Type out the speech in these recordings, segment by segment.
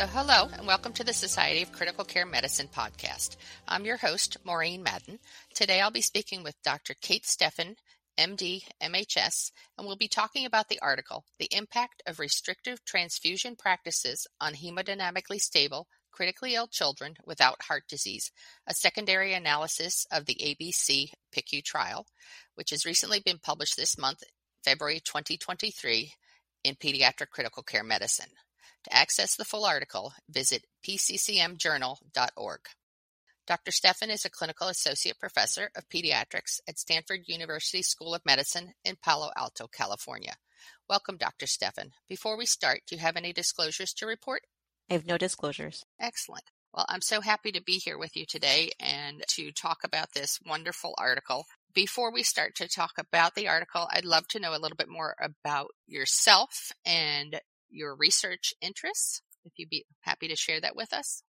So, hello, and welcome to the Society of Critical Care Medicine podcast. I'm your host, Maureen Madden. Today I'll be speaking with Dr. Kate Steffen, MD, MHS, and we'll be talking about the article, The Impact of Restrictive Transfusion Practices on Hemodynamically Stable, Critically Ill Children Without Heart Disease, a secondary analysis of the ABC PICU trial, which has recently been published this month, February 2023, in Pediatric Critical Care Medicine. To access the full article, visit pccmjournal.org. Dr. Steffen is a clinical associate professor of pediatrics at Stanford University School of Medicine in Palo Alto, California. Welcome, Dr. Steffen. Before we start, do you have any disclosures to report? I have no disclosures. Excellent. Well, I'm so happy to be here with you today and to talk about this wonderful article. Before we start to talk about the article, I'd love to know a little bit more about yourself and your research interests, if you'd be happy to share that with us.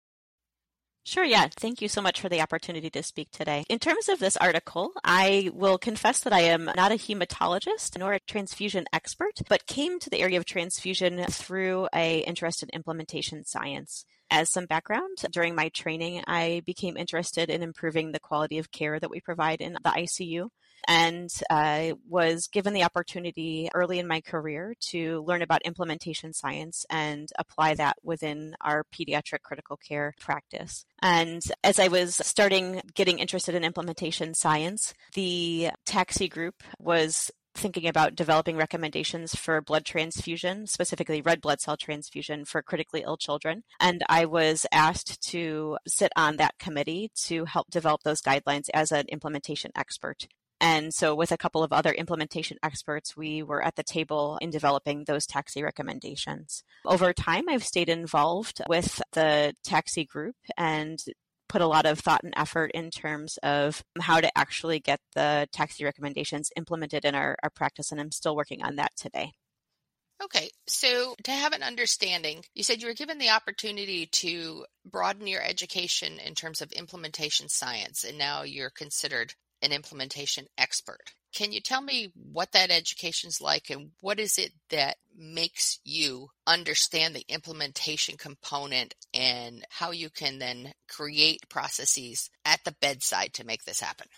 Sure, yeah. Thank you so much for the opportunity to speak today. In terms of this article, I will confess that I am not a hematologist nor a transfusion expert, but came to the area of transfusion through a interest in implementation science. As some background, during my training, I became interested in improving the quality of care that we provide in the ICU and I was given the opportunity early in my career to learn about implementation science and apply that within our pediatric critical care practice. And as I was starting getting interested in implementation science, the TAXI group was thinking about developing recommendations for blood transfusion, specifically red blood cell transfusion for critically ill children. And I was asked to sit on that committee to help develop those guidelines as an implementation expert. And so, with a couple of other implementation experts, we were at the table in developing those TAXI recommendations. Over time, I've stayed involved with the TAXI group and put a lot of thought and effort in terms of how to actually get the TAXI recommendations implemented in our, our practice, and I'm still working on that today. Okay, so to have an understanding, you said you were given the opportunity to broaden your education in terms of implementation science, and now you're considered an implementation expert. Can you tell me what that education's like and what is it that makes you understand the implementation component and how you can then create processes at the bedside to make this happen?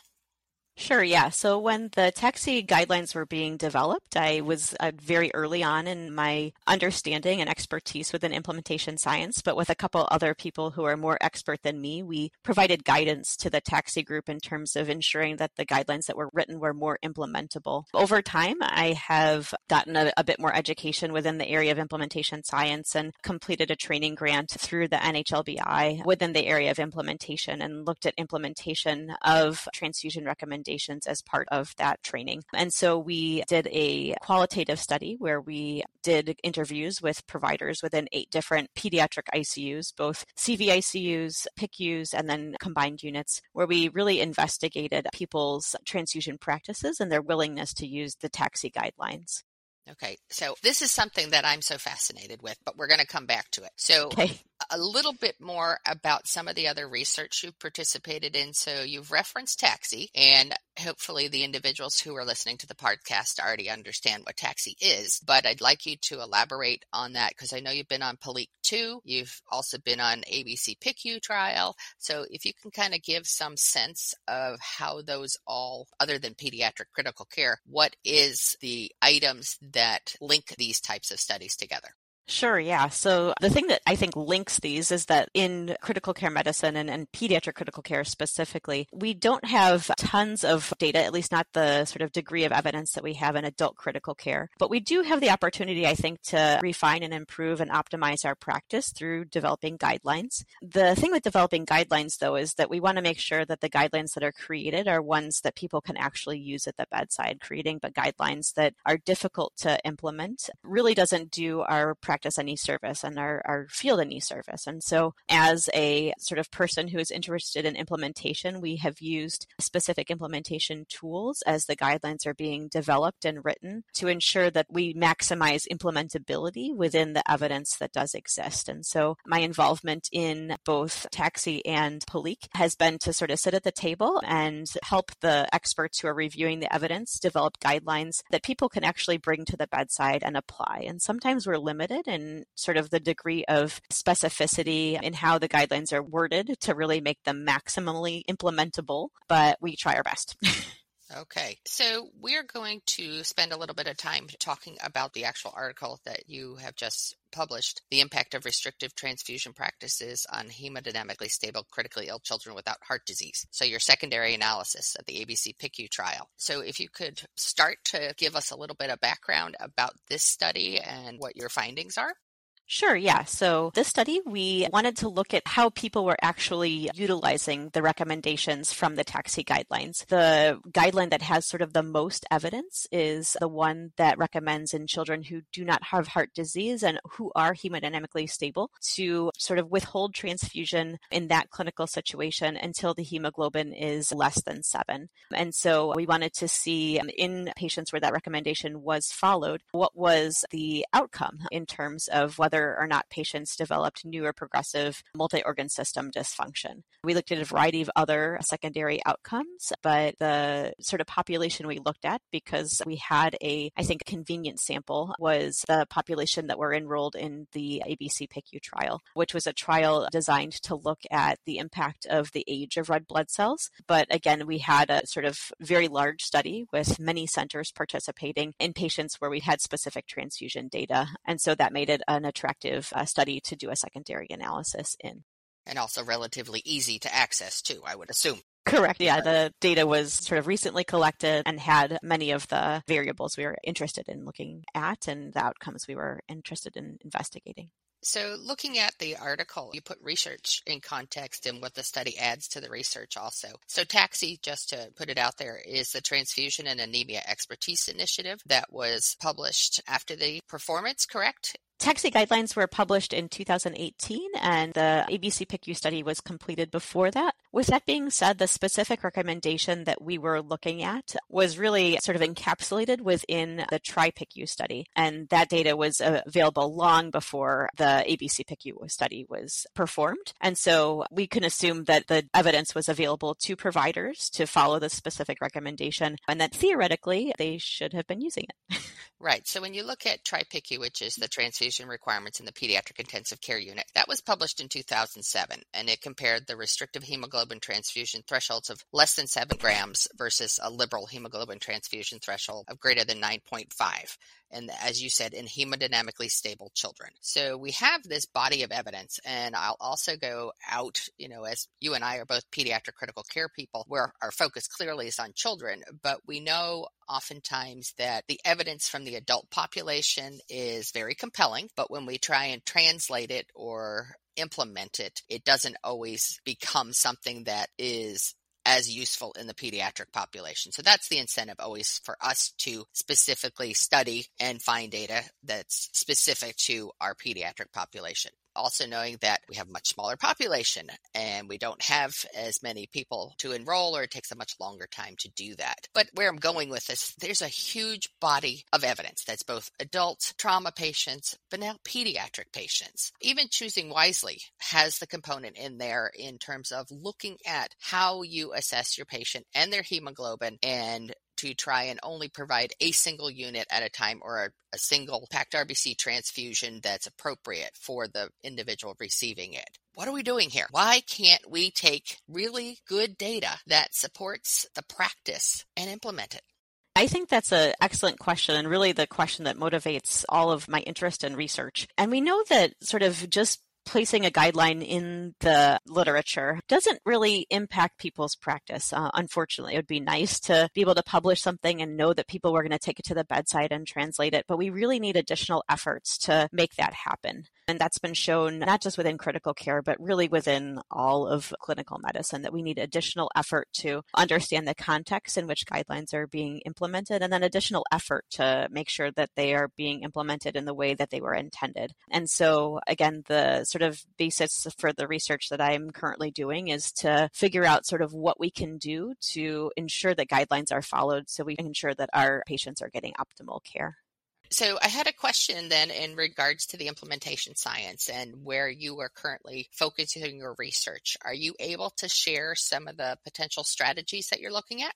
Sure, yeah. So when the TAXI guidelines were being developed, I was uh, very early on in my understanding and expertise within implementation science, but with a couple other people who are more expert than me, we provided guidance to the TAXI group in terms of ensuring that the guidelines that were written were more implementable. Over time, I have gotten a, a bit more education within the area of implementation science and completed a training grant through the NHLBI within the area of implementation and looked at implementation of transfusion recommendations recommendations as part of that training. And so we did a qualitative study where we did interviews with providers within eight different pediatric ICUs, both CVICUs, PICUs, and then combined units, where we really investigated people's transfusion practices and their willingness to use the TAXI guidelines. Okay, so this is something that I'm so fascinated with, but we're going to come back to it. So, okay. a little bit more about some of the other research you've participated in. So, you've referenced TAXI, and hopefully, the individuals who are listening to the podcast already understand what TAXI is. But I'd like you to elaborate on that because I know you've been on PALICC 2, you've also been on ABC PICU trial. So, if you can kind of give some sense of how those all, other than pediatric critical care, what is the items that link these types of studies together? Sure, yeah. So the thing that I think links these is that in critical care medicine and, and, pediatric critical care specifically, we don't have tons of data, at least not the sort of degree of evidence that we have in adult critical care. But we do have the opportunity, I think, to refine and improve and optimize our practice through developing guidelines. The thing with developing guidelines, though, is that we want to make sure that the guidelines that are created are ones that people can actually use at the bedside. Creating but guidelines that are difficult to implement really doesn't do our practice practice any service and our, our field any service. And so, as a sort of person who is interested in implementation, we have used specific implementation tools as the guidelines are being developed and written to ensure that we maximize implementability within the evidence that does exist. And so, my involvement in both TAXI and PALICC has been to sort of sit at the table and help the experts who are reviewing the evidence develop guidelines that people can actually bring to the bedside and apply. And sometimes we're limited in sort of the degree of specificity in how the guidelines are worded to really make them maximally implementable, but we try our best. Okay, so we're going to spend a little bit of time talking about the actual article that you have just published the impact of restrictive transfusion practices on hemodynamically stable critically ill children without heart disease. So, your secondary analysis of the ABC PICU trial. So, if you could start to give us a little bit of background about this study and what your findings are. Sure, yeah. So this study, we wanted to look at how people were actually utilizing the recommendations from the TAXI guidelines. The guideline that has sort of the most evidence is the one that recommends in children who do not have heart disease and who are hemodynamically stable to sort of withhold transfusion in that clinical situation until the hemoglobin is less than seven. And so we wanted to see in patients where that recommendation was followed, what was the outcome in terms of whether whether or not patients developed new or progressive multi organ system dysfunction. We looked at a variety of other secondary outcomes, but the sort of population we looked at, because we had a, I think, convenient sample, was the population that were enrolled in the ABC PICU trial, which was a trial designed to look at the impact of the age of red blood cells. But again, we had a sort of very large study with many centers participating in patients where we had specific transfusion data. And so that made it an attractive attractive uh, study to do a secondary analysis in. And also relatively easy to access too, I would assume. Correct. Yeah, the data was sort of recently collected and had many of the variables we were interested in looking at and the outcomes we were interested in investigating. So, looking at the article, you put research in context and what the study adds to the research also. So, TAXI, just to put it out there, is the Transfusion and Anemia Expertise Initiative that was published after the performance, correct? TAXI guidelines were published in 2018 and the ABC PICU study was completed before that. With that being said, the specific recommendation that we were looking at was really sort of encapsulated within the TRI-PICU study. And that data was available long before the ABC PICU study was performed. And so we can assume that the evidence was available to providers to follow the specific recommendation and that theoretically they should have been using it. Right. So when you look at TRI-PICU, which is the transfusion requirements in the pediatric intensive care unit, that was published in 2007, and it compared the restrictive hemoglobin transfusion thresholds of less than seven grams versus a liberal hemoglobin transfusion threshold of greater than 9.5 and as you said, in hemodynamically stable children. So we have this body of evidence, and I'll also go out, you know, as you and I are both pediatric critical care people, where our focus clearly is on children, but we know oftentimes that the evidence from the adult population is very compelling, but when we try and translate it or implement it, it doesn't always become something that is as useful in the pediatric population. So that's the incentive always for us to specifically study and find data that's specific to our pediatric population also knowing that we have a much smaller population and we don't have as many people to enroll or it takes a much longer time to do that. But where I'm going with this, there's a huge body of evidence that's both adult trauma patients, but now pediatric patients. Even choosing wisely has the component in there in terms of looking at how you assess your patient and their hemoglobin and to try and only provide a single unit at a time or a, a, single packed RBC transfusion that's appropriate for the individual receiving it. What are we doing here? Why can't we take really good data that supports the practice and implement it? I think that's an excellent question and really the question that motivates all of my interest in research. And we know that sort of just placing a guideline in the literature doesn't really impact people's practice. Uh, unfortunately, it would be nice to be able to publish something and know that people were going to take it to the bedside and translate it, but we really need additional efforts to make that happen. And that's been shown not just within critical care, but really within all of clinical medicine that we need additional effort to understand the context in which guidelines are being implemented and then additional effort to make sure that they are being implemented in the way that they were intended. And so again, the sort of basis for the research that I'm currently doing is to figure out sort of what we can do to ensure that guidelines are followed so we can ensure that our patients are getting optimal care. So I had a question then in regards to the implementation science and where you are currently focusing your research. Are you able to share some of the potential strategies that you're looking at?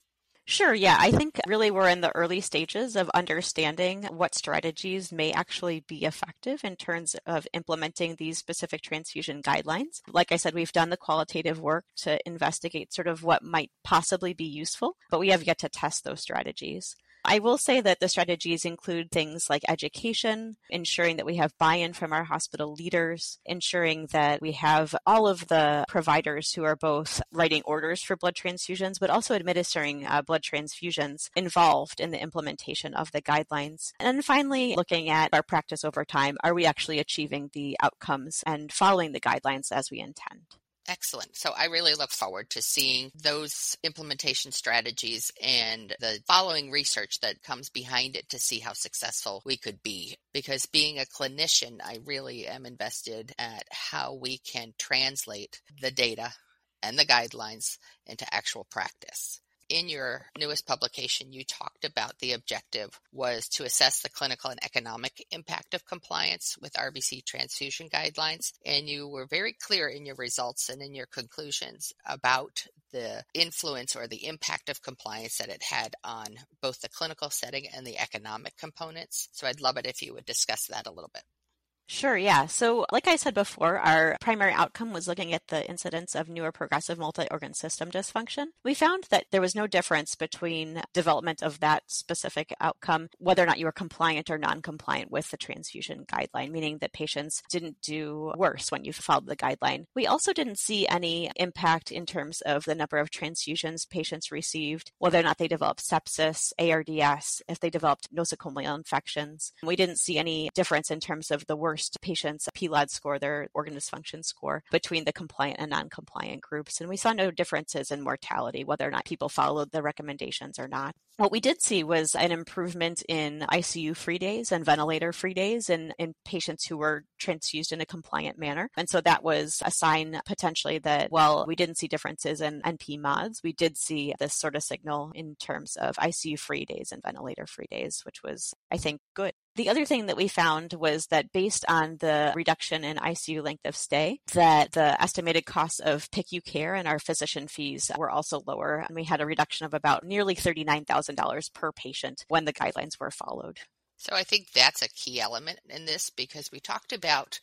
Sure, yeah. I think really we're in the early stages of understanding what strategies may actually be effective in terms of implementing these specific transfusion guidelines. Like I said, we've done the qualitative work to investigate sort of what might possibly be useful, but we have yet to test those strategies. I will say that the strategies include things like education, ensuring that we have buy in from our hospital leaders, ensuring that we have all of the providers who are both writing orders for blood transfusions, but also administering uh, blood transfusions involved in the implementation of the guidelines. And finally, looking at our practice over time. Are we actually achieving the outcomes and following the guidelines as we intend? Excellent. So I really look forward to seeing those implementation strategies and the following research that comes behind it to see how successful we could be. Because being a clinician, I really am invested at how we can translate the data and the guidelines into actual practice in your newest publication, you talked about the objective was to assess the clinical and economic impact of compliance with RBC transfusion guidelines. And you were very clear in your results and in your conclusions about the influence or the impact of compliance that it had on both the clinical setting and the economic components. So I'd love it if you would discuss that a little bit. Sure, yeah. So, like I said before, our primary outcome was looking at the incidence of newer progressive multi organ system dysfunction. We found that there was no difference between development of that specific outcome, whether or not you were compliant or non compliant with the transfusion guideline, meaning that patients didn't do worse when you followed the guideline. We also didn't see any impact in terms of the number of transfusions patients received, whether or not they developed sepsis, ARDS, if they developed nosocomial infections. We didn't see any difference in terms of the worst worst patients' PELOD score, their organ dysfunction score, between the compliant and non compliant groups. And we saw no differences in mortality, whether or not people followed the recommendations or not. What we did see was an improvement in ICU free days and ventilator free days in, in patients who were transfused in a compliant manner. And so that was a sign potentially that while we didn't see differences in NP mods, we did see this sort of signal in terms of ICU free days and ventilator free days, which was, I think, good. The other thing that we found was that based on the reduction in ICU length of stay, that the estimated costs of PICU care and our physician fees were also lower. And we had a reduction of about nearly $39,000 per patient when the guidelines were followed. So I think that's a key element in this because we talked about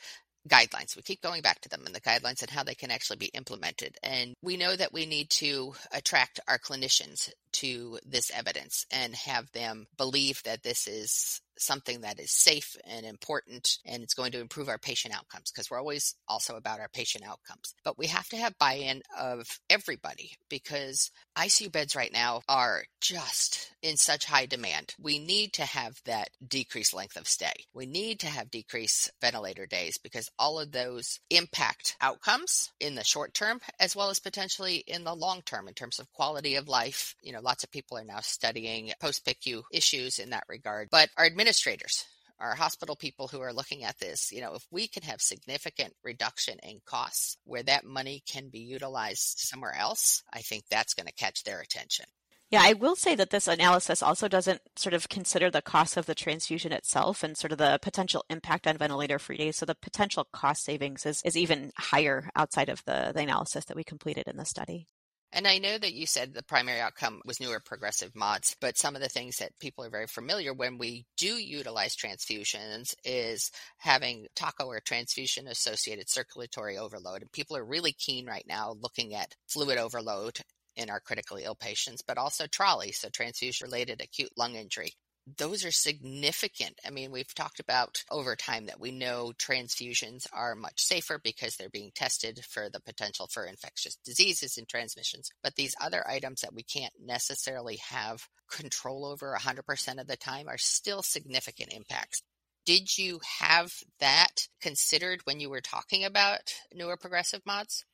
guidelines. We keep going back to them and the guidelines and how they can actually be implemented. And we know that we need to attract our clinicians to this evidence and have them believe that this is something that is safe and important and it's going to improve our patient outcomes because we're always also about our patient outcomes. But we have to have buy in of everybody because ICU beds right now are just in such high demand. We need to have that decreased length of stay. We need to have decreased ventilator days because all of those impact outcomes in the short term as well as potentially in the long term in terms of quality of life. You know, lots of people are now studying post PICU issues in that regard. But our administrators, our hospital people who are looking at this, you know, if we can have significant reduction in costs where that money can be utilized somewhere else, I think that's going to catch their attention. Yeah, I will say that this analysis also doesn't sort of consider the cost of the transfusion itself and sort of the potential impact on ventilator free days. So the potential cost savings is, is even higher outside of the, the analysis that we completed in the study. And I know that you said the primary outcome was newer progressive mods, but some of the things that people are very familiar when we do utilize transfusions is having TACO or transfusion associated circulatory overload. And people are really keen right now looking at fluid overload in our critically ill patients, but also TRALI, so transfusion related acute lung injury those are significant. I mean, we've talked about over time that we know transfusions are much safer because they're being tested for the potential for infectious diseases and transmissions. But these other items that we can't necessarily have control over 100% of the time are still significant impacts. Did you have that considered when you were talking about newer progressive mods?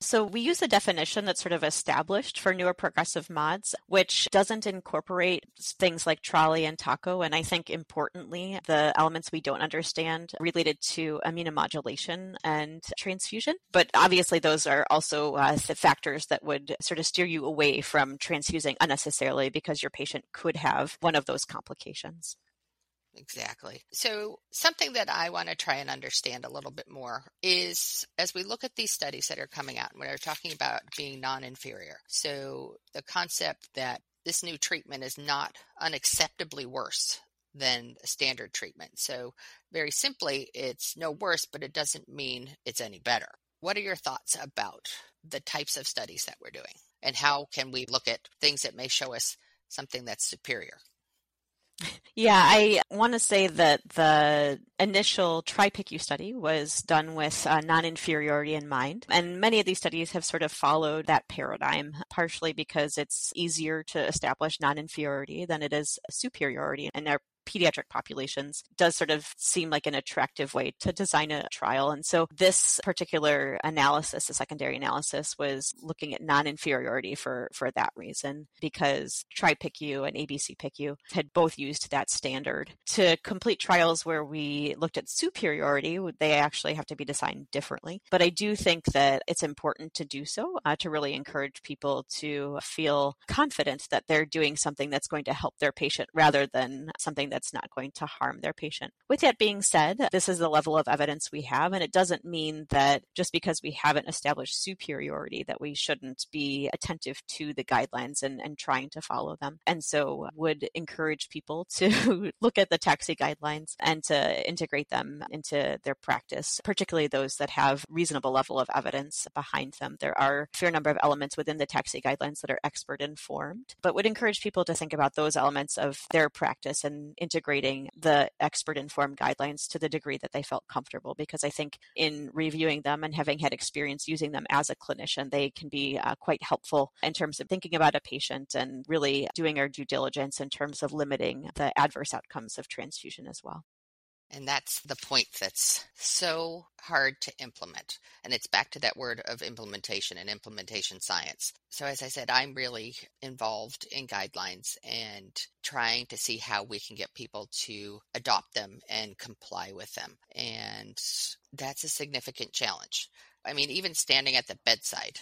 So we use a definition that's sort of established for newer progressive mods, which doesn't incorporate things like TRALI and TACO. And I think importantly, the elements we don't understand related to immunomodulation and transfusion. But obviously, those are also uh, factors that would sort of steer you away from transfusing unnecessarily because your patient could have one of those complications. Exactly. So, something that I want to try and understand a little bit more is as we look at these studies that are coming out, and we're talking about being non inferior. So, the concept that this new treatment is not unacceptably worse than standard treatment. So, very simply, it's no worse, but it doesn't mean it's any better. What are your thoughts about the types of studies that we're doing? And how can we look at things that may show us something that's superior? Yeah, I want to say that the initial TRIPICU study was done with uh, non inferiority in mind. And many of these studies have sort of followed that paradigm, partially because it's easier to establish non inferiority than it is superiority. And they're pediatric populations does sort of seem like an attractive way to design a trial. And so this particular analysis, the secondary analysis, was looking at non-inferiority for, for that reason, because TRIPICU and ABC-PICU had both used that standard. To complete trials where we looked at superiority, they actually have to be designed differently. But I do think that it's important to do so uh, to really encourage people to feel confident that they're doing something that's going to help their patient rather than something that that's not going to harm their patient. With that being said, this is the level of evidence we have, and it doesn't mean that just because we haven't established superiority that we shouldn't be attentive to the guidelines and, and trying to follow them. And so would encourage people to look at the TAXI guidelines and to integrate them into their practice, particularly those that have reasonable level of evidence behind them. There are a fair number of elements within the TAXI guidelines that are expert informed, but would encourage people to think about those elements of their practice and integrating the expert informed guidelines to the degree that they felt comfortable because I think in reviewing them and having had experience using them as a clinician, they can be uh, quite helpful in terms of thinking about a patient and really doing our due diligence in terms of limiting the adverse outcomes of transfusion as well. And that's the point that's so hard to implement. And it's back to that word of implementation and implementation science. So, as I said, I'm really involved in guidelines and trying to see how we can get people to adopt them and comply with them. And that's a significant challenge. I mean, even standing at the bedside,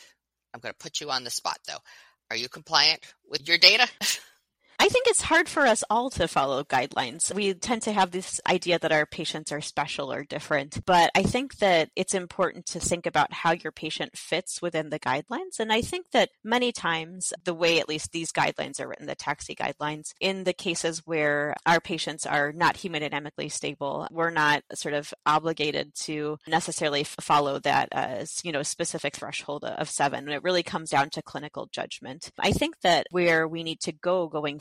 I'm going to put you on the spot though. Are you compliant with your data? I think it's hard for us all to follow guidelines. We tend to have this idea that our patients are special or different, but I think that it's important to think about how your patient fits within the guidelines. And I think that many times, the way at least these guidelines are written, the TAXI guidelines, in the cases where our patients are not hemodynamically stable, we're not sort of obligated to necessarily follow that as, you know, specific threshold of seven. It really comes down to clinical judgment. I think that where we need to go going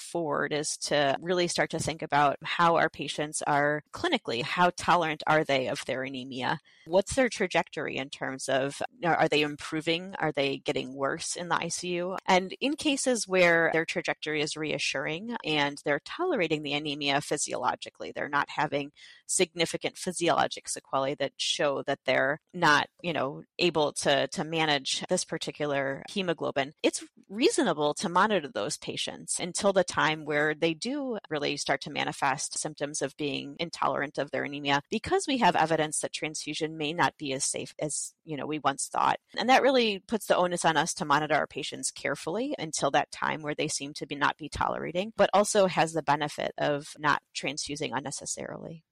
is to really start to think about how our patients are clinically, how tolerant are they of their anemia? What's their trajectory in terms of are they improving? Are they getting worse in the ICU? And in cases where their trajectory is reassuring and they're tolerating the anemia physiologically, they're not having significant physiologic sequelae that show that they're not, you know, able to, to manage this particular hemoglobin. It's reasonable to monitor those patients until the time where they do really start to manifest symptoms of being intolerant of their anemia because we have evidence that transfusion may not be as safe as you know we once thought and that really puts the onus on us to monitor our patients carefully until that time where they seem to be not be tolerating but also has the benefit of not transfusing unnecessarily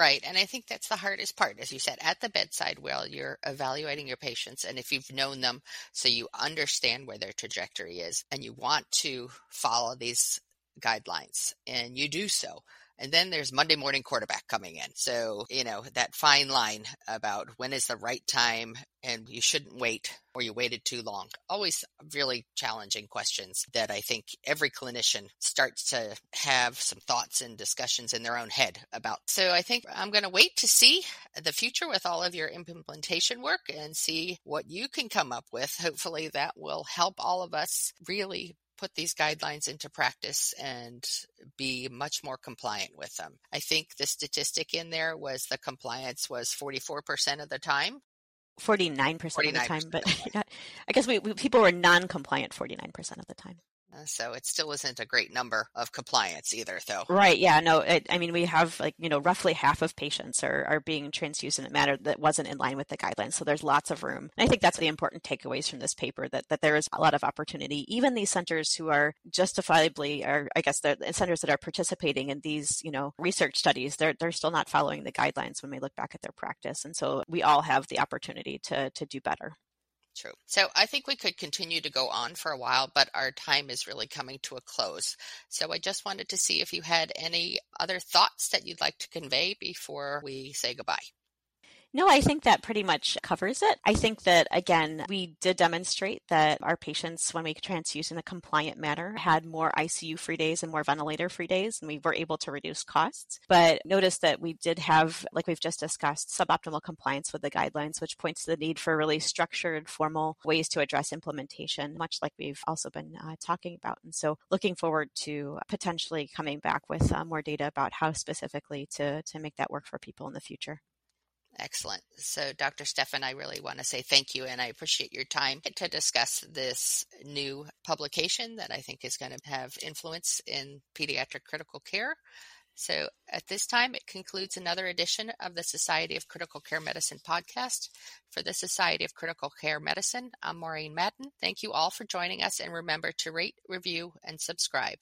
Right. And I think that's the hardest part, as you said, at the bedside while you're evaluating your patients. And if you've known them so you understand where their trajectory is and you want to follow these guidelines and you do so, and then there's Monday morning quarterback coming in. So, you know, that fine line about when is the right time and you shouldn't wait or you waited too long. Always really challenging questions that I think every clinician starts to have some thoughts and discussions in their own head about. So I think I'm going to wait to see the future with all of your implementation work and see what you can come up with. Hopefully that will help all of us really put these guidelines into practice and be much more compliant with them. I think the statistic in there was the compliance was 44% of the time. 49%, 49%. of the time, but I guess we, we people were non-compliant 49% of the time. Uh, so it still isn't a great number of compliance either, though. Right. Yeah. No. It, I mean, we have like you know roughly half of patients are are being transfused in a manner that wasn't in line with the guidelines. So there's lots of room. And I think that's the important takeaways from this paper that that there is a lot of opportunity. Even these centers who are justifiably, or I guess the centers that are participating in these you know research studies, they're they're still not following the guidelines when we look back at their practice. And so we all have the opportunity to to do better. True. So I think we could continue to go on for a while, but our time is really coming to a close. So I just wanted to see if you had any other thoughts that you'd like to convey before we say goodbye. No, I think that pretty much covers it. I think that, again, we did demonstrate that our patients, when we transfused in a compliant manner, had more ICU free days and more ventilator free days, and we were able to reduce costs. But notice that we did have, like we've just discussed, suboptimal compliance with the guidelines, which points to the need for really structured, formal ways to address implementation, much like we've also been uh, talking about. And so looking forward to potentially coming back with uh, more data about how specifically to, to make that work for people in the future. Excellent. So, Dr. Steffen, I really want to say thank you and I appreciate your time to discuss this new publication that I think is going to have influence in pediatric critical care. So, at this time, it concludes another edition of the Society of Critical Care Medicine podcast. For the Society of Critical Care Medicine, I'm Maureen Madden. Thank you all for joining us and remember to rate, review, and subscribe.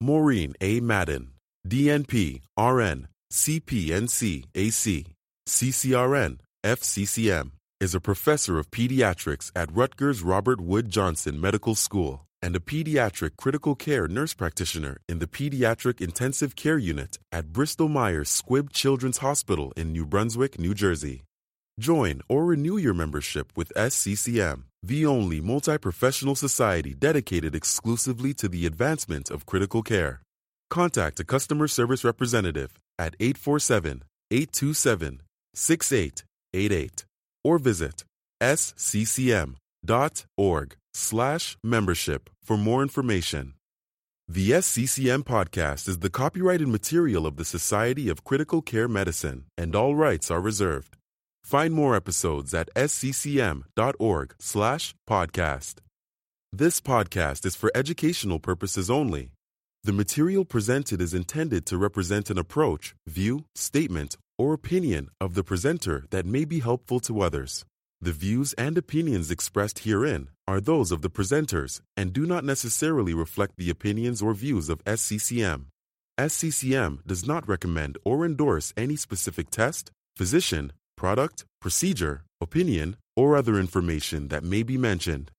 Maureen A. Madden, DNP, RN, CPNC, AC. CCRN, FCCM, is a professor of pediatrics at Rutgers Robert Wood Johnson Medical School and a pediatric critical care nurse practitioner in the Pediatric Intensive Care Unit at Bristol Myers Squibb Children's Hospital in New Brunswick, New Jersey. Join or renew your membership with SCCM, the only multi professional society dedicated exclusively to the advancement of critical care. Contact a customer service representative at 847 827 6888 or visit sccm.org slash membership for more information. The SCCM podcast is the copyrighted material of the Society of Critical Care Medicine and all rights are reserved. Find more episodes at sccm.org slash podcast. This podcast is for educational purposes only. The material presented is intended to represent an approach, view, statement, or opinion of the presenter that may be helpful to others. The views and opinions expressed herein are those of the presenters and do not necessarily reflect the opinions or views of SCCM. SCCM does not recommend or endorse any specific test, physician, product, procedure, opinion, or other information that may be mentioned.